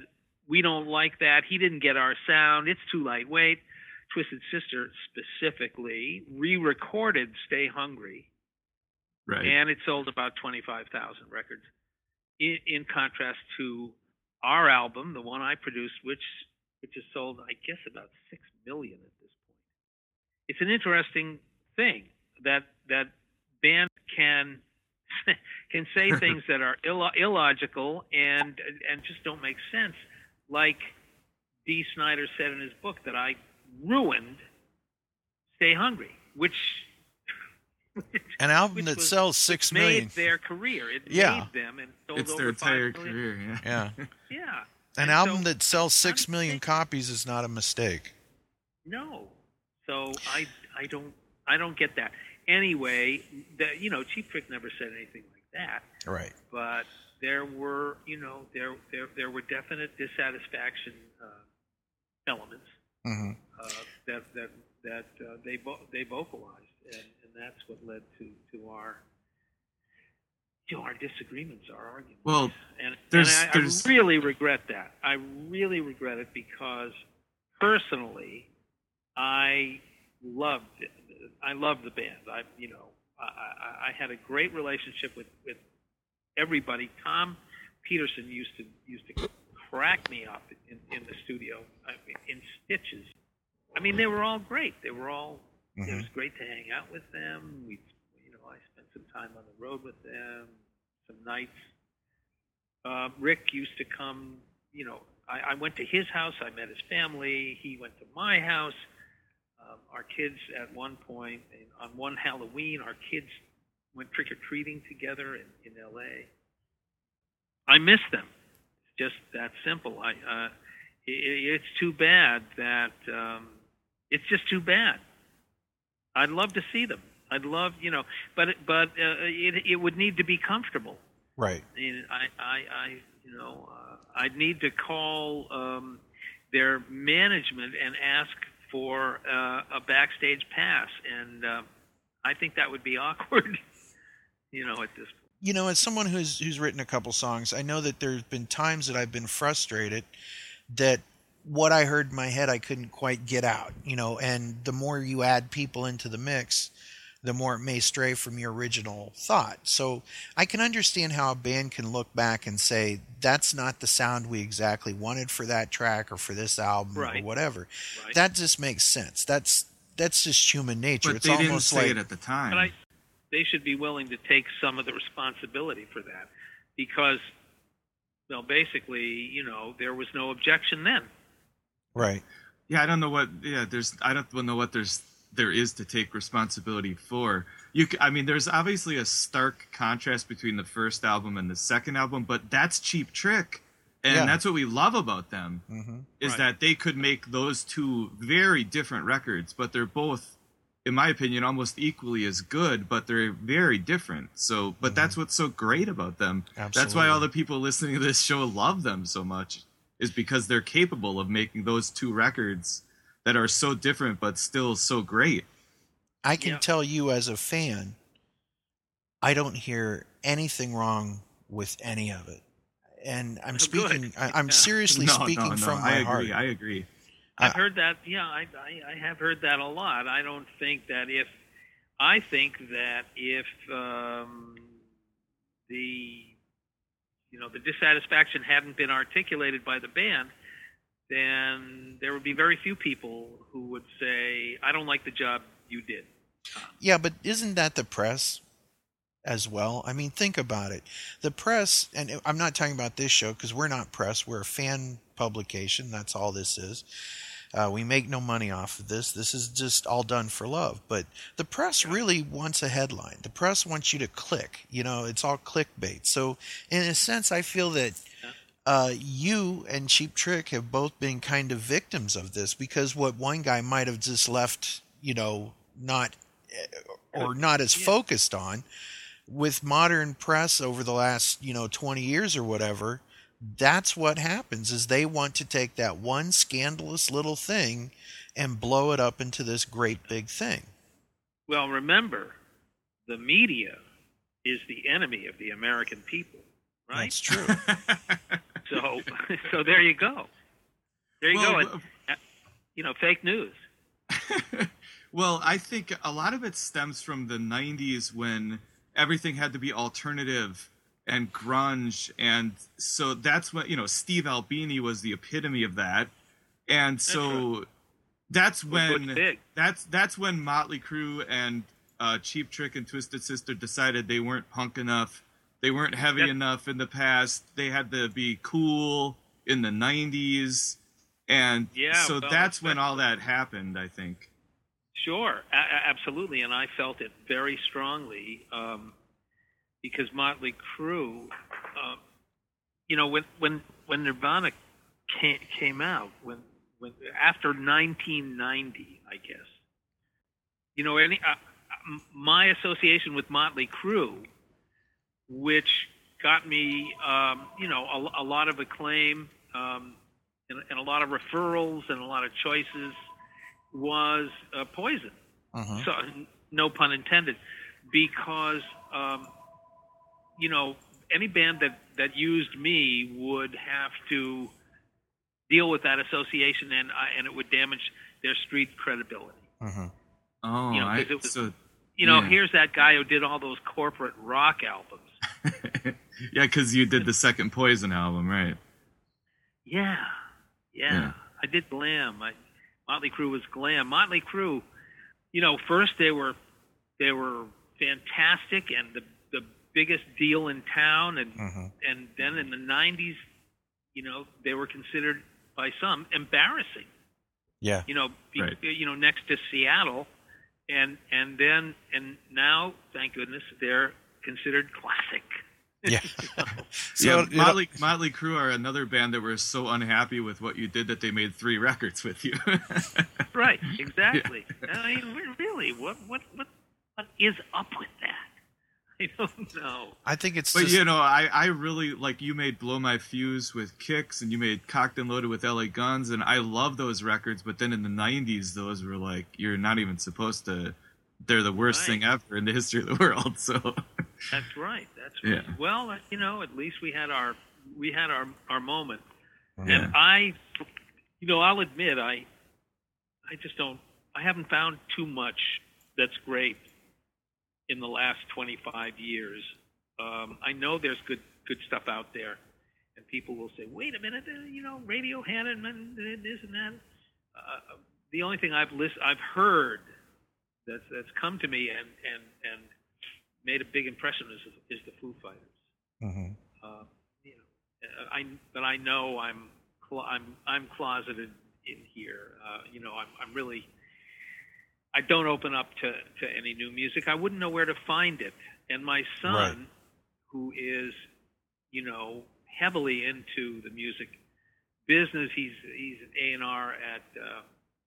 we don't like that. He didn't get our sound. It's too lightweight. Twisted Sister specifically re-recorded "Stay Hungry," right and it sold about 25,000 records. In, in contrast to our album, the one I produced, which which has sold, I guess, about six million at this point. It's an interesting thing that that bands can can say things that are illo- illogical and and just don't make sense. Like Dee Snider said in his book that I ruined "Stay Hungry," which An album that was- sells six made million. their career. It Yeah. made them and sold it's over their entire five million. career yeah Yeah, Yeah. an And album so- that sells six I'm million thinking- copies is not a mistake. No. So I I don't I don't get that. Anyway, the, you know, Cheap Trick never said anything like that, Right. but there were you know there there there were definite dissatisfaction uh, elements hmm uh, that that that uh, they vo- they vocalized, and, and that's what led to to our to our disagreements, our arguments. Well, and, there's- and I, there's- I really regret that. I really regret it because personally, I loved it. I love the band. I you know I, I, I had a great relationship with with everybody. Tom Petersson used to used to crack me up in, in the studio I mean, in stitches. I mean, they were all great. They were all. It Mhm. was great to hang out with them. We, you know, I spent some time on the road with them, some nights. Uh, Rick used to come. You know, I, I went to his house. I met his family. He went to my house. Um, our kids, at one point, on one Halloween, our kids went trick or treating together in, in L.A. I miss them. It's just that simple. I, uh, it, it's too bad that um, it's just too bad. I'd love to see them. I'd love, you know, but but uh, it it would need to be comfortable. Right. And I, I, I you know, uh, I'd need to call um, their management and ask for uh, a backstage pass, and uh, I think that would be awkward, you know, at this point. you know, as someone who's who's written a couple songs, I know that there's been times that I've been frustrated that what I heard in my head I couldn't quite get out, you know, and the more you add people into the mix, the more it may stray from your original thought. So I can understand how a band can look back and say that's not the sound we exactly wanted for that track or for this album or whatever. Right. That just makes sense. That's that's just human nature. but it's they didn't say like it at the time But I, they should be willing to take some of the responsibility for that, because well, basically, you know, there was no objection then. Right. Yeah, I don't know what. Yeah, there's. I don't know what there's there is to take responsibility for. You, c- I mean, there's obviously a stark contrast between the first album and the second album, but that's Cheap Trick, and Yeah. that's what we love about them hmm is Right. that they could make those two very different records, but they're both, in my opinion, almost equally as good, but they're very different. So, but that's what's so great about them. That's why Mm-hmm. All the people listening to this show love them so much, is because they're capable of making those two records that are so different but still so great. I can Yeah. tell you as a fan, I don't hear anything wrong with any of it. And I'm Oh, speaking. I, I'm Yeah. seriously no, speaking no, no, from I my agree. heart. I agree. I've Uh, heard that. Yeah, I, I, I have heard that a lot. I don't think that if I think that if um, the you know the dissatisfaction hadn't been articulated by the band, then there would be very few people who would say, "I don't like the job you did." Yeah, but isn't that the press as well? I mean, think about it. The press, and I'm not talking about this show because we're not press, we're a fan publication. That's all this is. Uh, we make no money off of this. This is just all done for love. But the press really wants a headline. The press wants you to click. You know, it's all clickbait. So, in a sense, I feel that uh, you and Cheap Trick have both been kind of victims of this because what one guy might have just left, you know, not or not as Yeah. focused on with modern press over the last, you know, 20 years or whatever, that's what happens is they want to take that one scandalous little thing and blow it up into this great big thing. Well, remember, the media is the enemy of the American people, right? That's true. So, so there you go. There you Well, go. Uh, you know, fake news. well, I think a lot of it stems from the 90s when everything had to be alternative and grunge. And so that's what, you know, Steve Albini was the epitome of that. And so that's Butch when that's that's when Motley Crue and uh, Cheap Trick and Twisted Sister decided they weren't punk enough. They weren't heavy That- enough in the past. They had to be cool in the 90s. And Yeah, so well, that's when all that happened, I think. Sure, a- absolutely, and I felt it very strongly um, because Motley Crue, um, you know, when when when Nirvana came, came out, when when after 1990, I guess, you know, any uh, uh, my association with Motley Crue, which got me, um, you know, a, a lot of acclaim um, and, and a lot of referrals and a lot of choices was uh, poison. Uh-huh. So, n- no pun intended, because um, you know any band that that used me would have to deal with that association, and I and it would damage their street credibility. Uh-huh. Oh, You know, I, 'cause it was- so You know, Yeah. here's that guy who did all those corporate rock albums. yeah, because you did the second Poison album, right? Yeah, yeah. Yeah. I did glam. I, Motley Crue was glam. Motley Crue, you know, first they were they were fantastic and the the biggest deal in town, and Mhm. and then in the '90s, you know, they were considered by some embarrassing. Yeah. You know, be, Right. you know, next to Seattle, and and then and now, thank goodness, they're considered classic. Yeah. so yeah, you know- Motley, Motley Crue are another band that were so unhappy with what you did that they made three records with you. Right, exactly. I mean, really, what, what, what, what is up with that? I don't know. I think it's but just, you know, I, I really like you made Blow My Fuse with Kix and you made Cocked and Loaded with LA Guns and I love those records, but then in the nineties those were like you're not even supposed to they're the worst Right. thing ever in the history of the world. So That's right. That's right. Yeah. Well, you know, at least we had our we had our our moment. Yeah. And I, you know, I'll admit I, I just don't. I haven't found too much that's great in the last 25 years. Um, I know there's good good stuff out there, and people will say, "Wait a minute, uh, you know, Radiohead and, and this and that." Uh, the only thing I've list I've heard that's that's come to me and and and made a big impression is is the Foo Fighters. Mhm. Uh, you know, I but I know I'm I'm I'm closeted in here. Uh, you know, I'm I'm really I don't open up to to any new music. I wouldn't know where to find it. And my son, Right. who is you know heavily into the music business, he's he's an A and R at uh,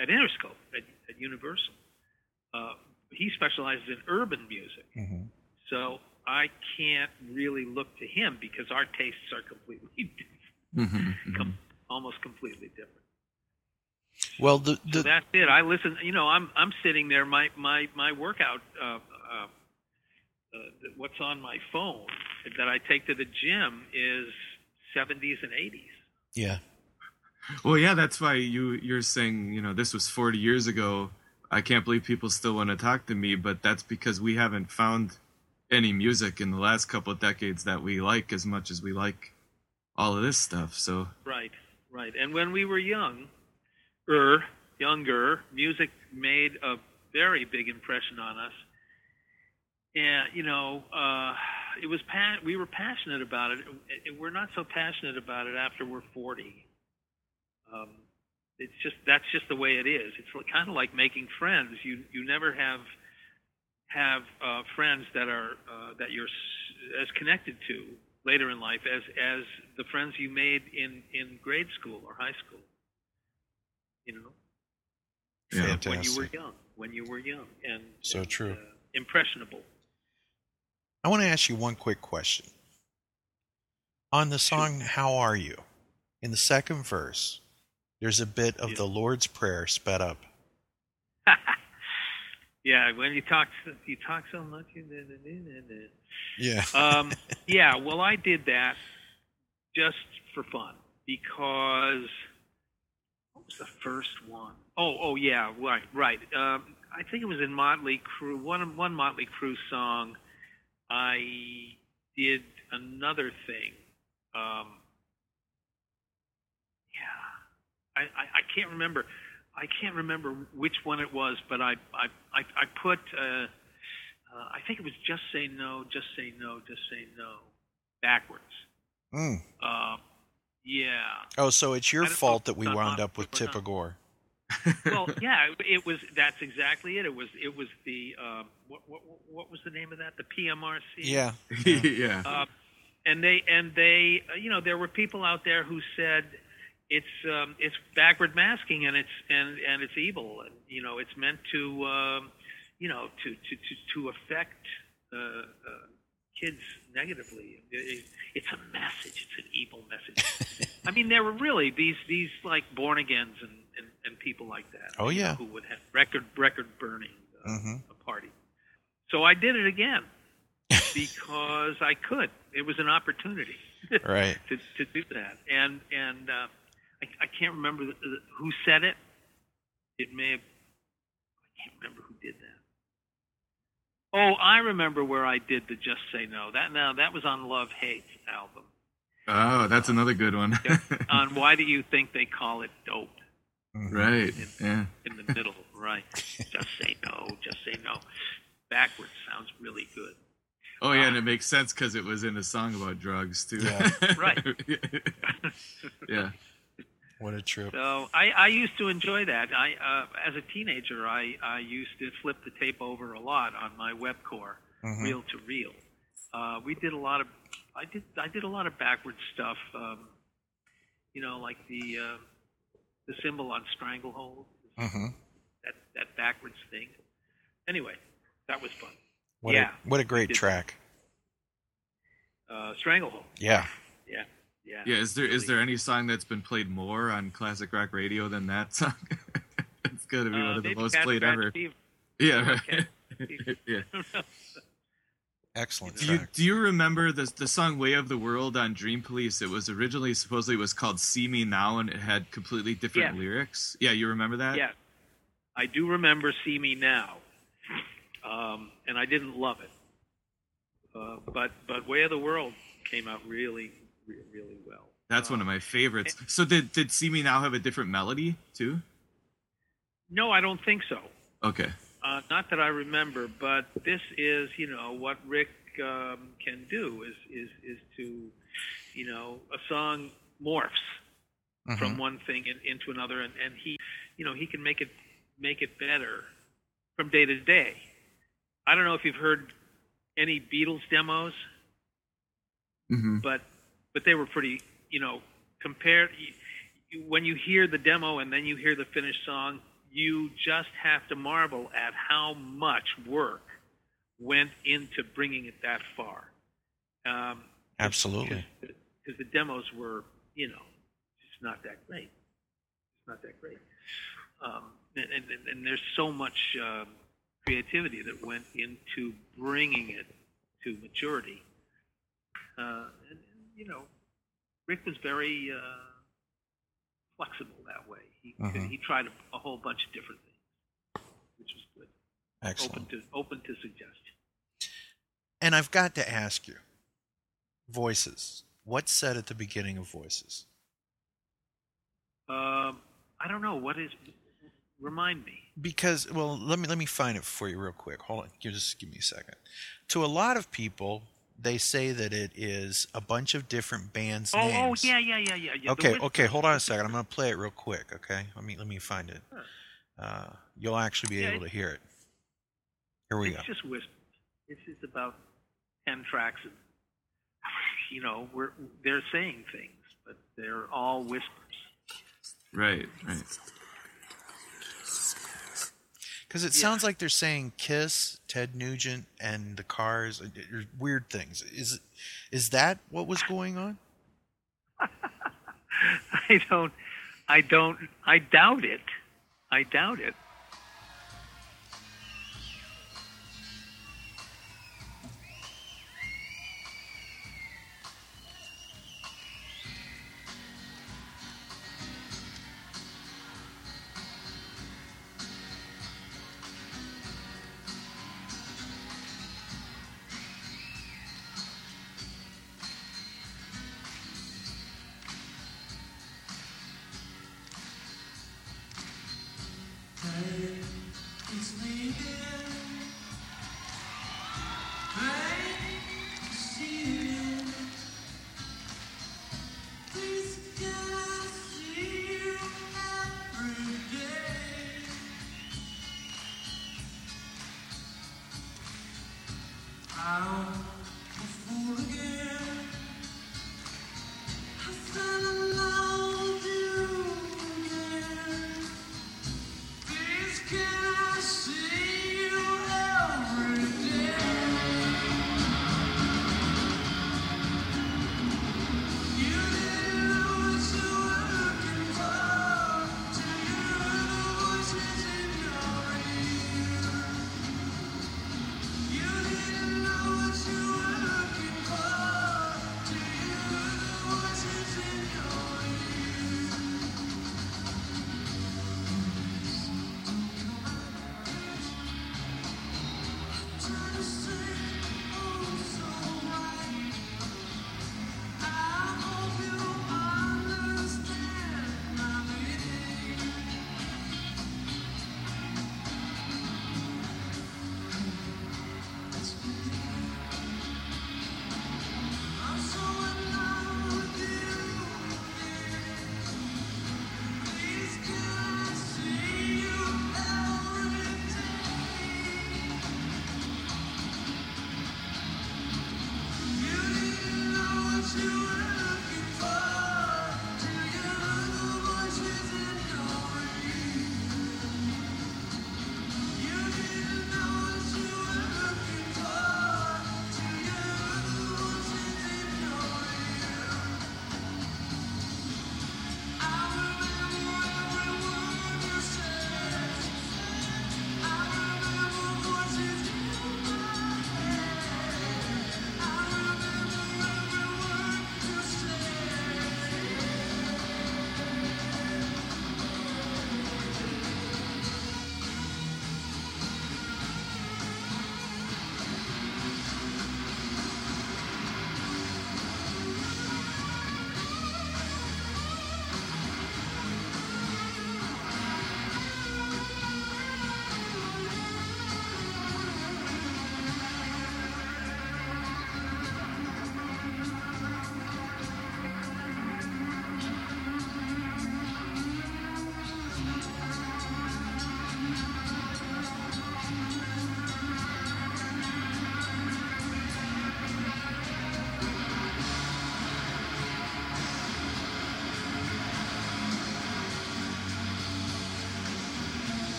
at Interscope at, at Universal. Uh, he specializes in urban music. hmm So I can't really look to him because our tastes are completely different, Mhm, mhm. com- almost completely different. Well, the So that's it. I listen. You know, I'm I'm sitting there. My my my workout. Uh, uh, uh, what's on my phone that I take to the gym is 70s and 80s. yeah. Well, yeah, that's why you you're saying you know this was 40 years ago. I can't believe people still want to talk to me, but that's because we haven't found any music in the last couple of decades that we like as much as we like all of this stuff. So Right, right. And when we were young, er, younger, music made a very big impression on us. And you know, uh, it was pa- we were passionate about it. We're not so passionate about it after we're forty. Um, it's just that's just the way it is. It's kind of like making friends. You you never have have uh, friends that are uh, that you're s- as connected to later in life as as the friends you made in in grade school or high school. You know, yeah, Fantastic. when you were young, when you were young, and So and, true. uh, impressionable. I want to ask you one quick question. On the song "How Are You," in the second verse, there's a bit of Yeah. the Lord's Prayer sped up. yeah, when you talk you talk so much. Yeah. um, yeah, well, I did that just for fun because what was the first one? Oh, oh yeah, right, right. Um, I think it was in Motley Crue. One one Motley Crue song. I did another thing. Um, yeah, I, I, I can't remember. I can't remember which one it was, but I I I, I put. Uh, uh, I think it was just say no, just say no, just say no, backwards. Mm. Uh, yeah. Oh, so it's your I don't know fault that we wound up with Motley or. Tipper Gore. Well, yeah, it was. That's exactly it. It was. It was the. Um, what, what what was the name of that? The PMRC. Yeah. yeah. Uh, and they and they, uh, you know, there were people out there who said it's um, it's backward masking and it's and and it's evil and you know it's meant to um, you know to to to to affect uh, uh, kids negatively. It, it, it's a message. It's an evil message. I mean, there were really these these like born agains and, and and people like that. Oh, know, yeah. who would have record record burning uh, Mhm. a party. So I did it again because I could. It was an opportunity Right. to to do that, and and uh, I, I can't remember the, the, who said it. It may have. I can't remember who did that. Oh, I remember where I did the "Just Say No." That now that was on Love Hate album. oh, that's another good one. on Why Do You Think They Call It Dope? Mhm. right. Yeah. In the middle, right? Just say no. Just say no. Backwards sounds really good. Oh yeah, and it makes sense because it was in a song about drugs too. Yeah. Right. yeah. What a trip. So I, I used to enjoy that. I, uh, as a teenager, I, I used to flip the tape over a lot on my Webcor, Mhm. reel to reel. Uh, we did a lot of, I did, I did a lot of backwards stuff. Um, you know, like the, uh, the cymbal on Stranglehold, Mhm. that, that backwards thing. Anyway, that was fun. What Yeah. a what a great track. Uh, Stranglehold. Yeah. Yeah. Yeah. Yeah. Is there is Really. there any song that's been played more on classic rock radio than that song? it's got to be Uh, one of the most Cat played Scratch ever. Fever. Yeah. Right. yeah. Excellent Do you do you remember the the song "Way of the World" on Dream Police? It was originally supposedly was called "See Me Now" and it had completely different Yeah. lyrics. Yeah, you remember that? Yeah, I do remember "See Me Now," um, and I didn't love it, uh, but but "Way of the World" came out really, really, really well. That's Uh, one of my favorites. So did did "See Me Now" have a different melody too? No, I don't think so. Okay. Uh, not that I remember, but this is, you know, what Rick um, can do is is is to you know, a song morphs Mhm. from one thing in, into another, and, and he, you know, he can make it make it better from day to day. I don't know if you've heard any Beatles demos, hmm but but they were pretty, you know, compared. When you hear the demo and then you hear the finished song, you just have to marvel at how much work went into bringing it that far. Um, Absolutely. because the demos were, you know, just not that great. It's not that great. Um, and, and, and there's so much um, creativity that went into bringing it to maturity. Uh, and, you know, Rick was very uh, flexible that way. He, Mhm. he tried a, a whole bunch of different things, which was good. Excellent. Open to open to suggestion. And I've got to ask you, voices. What's said at the beginning of voices? Um, I don't know what is. Remind me. Because well, let me let me find it for you real quick. Hold on, just give me a second. To a lot of people, they say that it is a bunch of different bands' Oh, oh, yeah, yeah, yeah, yeah. yeah. Okay, Whisper- okay, hold on a second. I'm going to play it real quick. Okay, let me let me find it. Uh, you'll actually be Yeah, able to hear it. Here we It's go. just whispers. It's just about ten tracks of, you know, we're they're saying things, but they're all whispers. Right, right. Because it Yeah. sounds like they're saying Kiss, Ted Nugent, and the Cars, uh, weird things. Is is that what was going on? I don't, I don't, I doubt it. I doubt it.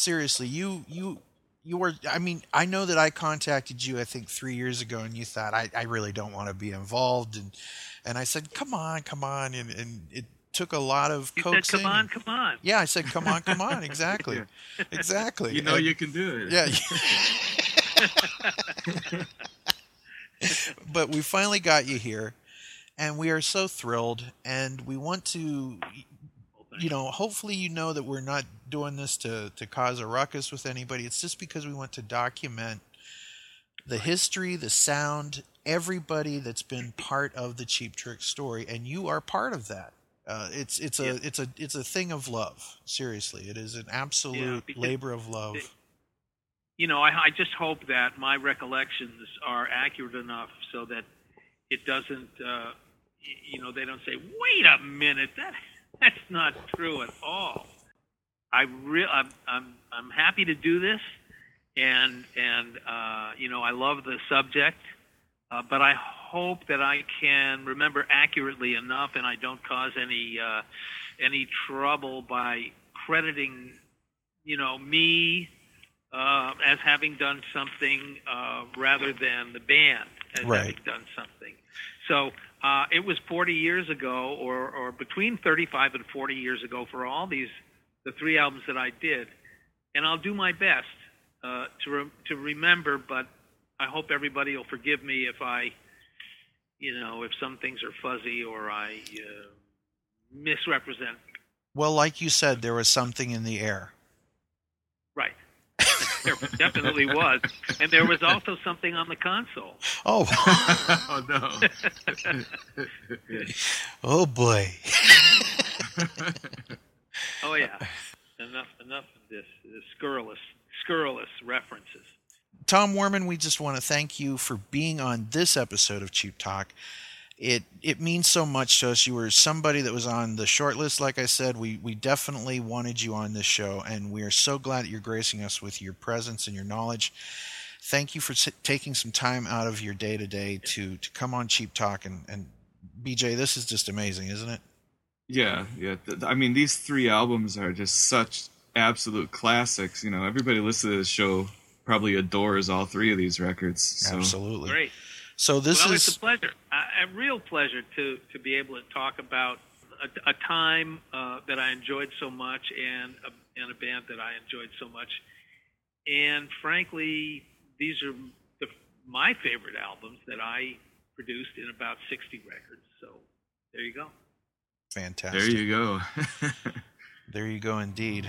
Seriously, you you you were. I mean, I know that I contacted you. I think three years ago, and you thought I, I really don't want to be involved, and and I said, come on, come on, and and it took a lot of You said, coaxing. "Come on, come on." Yeah, I said, come on, come on, exactly, exactly. You know And- you can do it. Yeah. but we finally got you here, and we are so thrilled, and we want to, you know, hopefully you know that we're not doing this to to cause a ruckus with anybody. It's just because we want to document the history, the sound, everybody that's been part of the Cheap Trick story, and you are part of that. Uh, it's it's a Yeah. it's a it's a thing of love. Seriously, it is an absolute because labor of love. it- you know, I, I just hope that my recollections are accurate enough so that it doesn't. Uh, you know, they don't say, "Wait a minute, that that's not true at all." I re- I'm, I'm I'm happy to do this, and and uh, you know, I love the subject, uh, but I hope that I can remember accurately enough, and I don't cause any uh, any trouble by crediting, you know, me uh, as having done something uh, rather than the band as Right. having done something. So uh, it was 40 years ago, or, or between 35 and 40 years ago, for all these the three albums that I did, and I'll do my best uh, to re- to remember. But I hope everybody will forgive me if I, you know, if some things are fuzzy or I uh, misrepresent. Well, like you said, there was something in the air. Right. there definitely was, and there was also something on the console. Oh, oh no. oh boy. Oh yeah, uh, enough enough of this, this scurrilous scurrilous references. Tom Werman, we just want to thank you for being on this episode of Cheap Talk. It it means so much to us. You were somebody that was on the short list, like I said. We we definitely wanted you on this show, and we are so glad that you're gracing us with your presence and your knowledge. Thank you for s- taking some time out of your day to day to to come on Cheap Talk and and BJ. This is just amazing, isn't it? Yeah, yeah. Th- I mean, these three albums are just such absolute classics. You know, everybody listening to this show probably adores all three of these records. So. Absolutely. Great. So this well, is it's a pleasure, a, a real pleasure to to be able to talk about a, a time uh, that I enjoyed so much and a, and a band that I enjoyed so much. And frankly, these are the, my favorite albums that I produced in about 60 records. So there you go. Fantastic. There you go. There you go, indeed.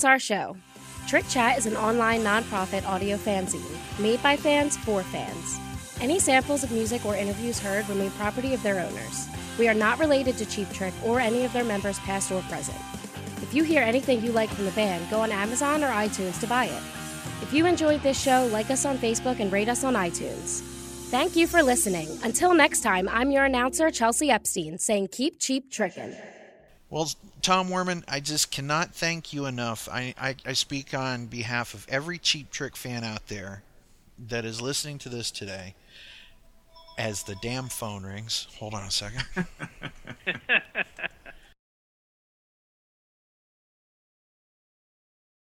that's our show. Trick Chat is an online nonprofit audio fanzine made by fans for fans. Any samples of music or interviews heard remain property of their owners. We are not related to Cheap Trick or any of their members, past or present. If you hear anything you like from the band, go on Amazon or iTunes to buy it. If you enjoyed this show, like us on Facebook and rate us on iTunes. Thank you for listening. Until next time, I'm your announcer, Chelsea Epstein, saying keep cheap trickin'. Well, Tom Werman, I just cannot thank you enough. I, I, I speak on behalf of every Cheap Trick fan out there that is listening to this today as the damn phone rings. Hold on a second.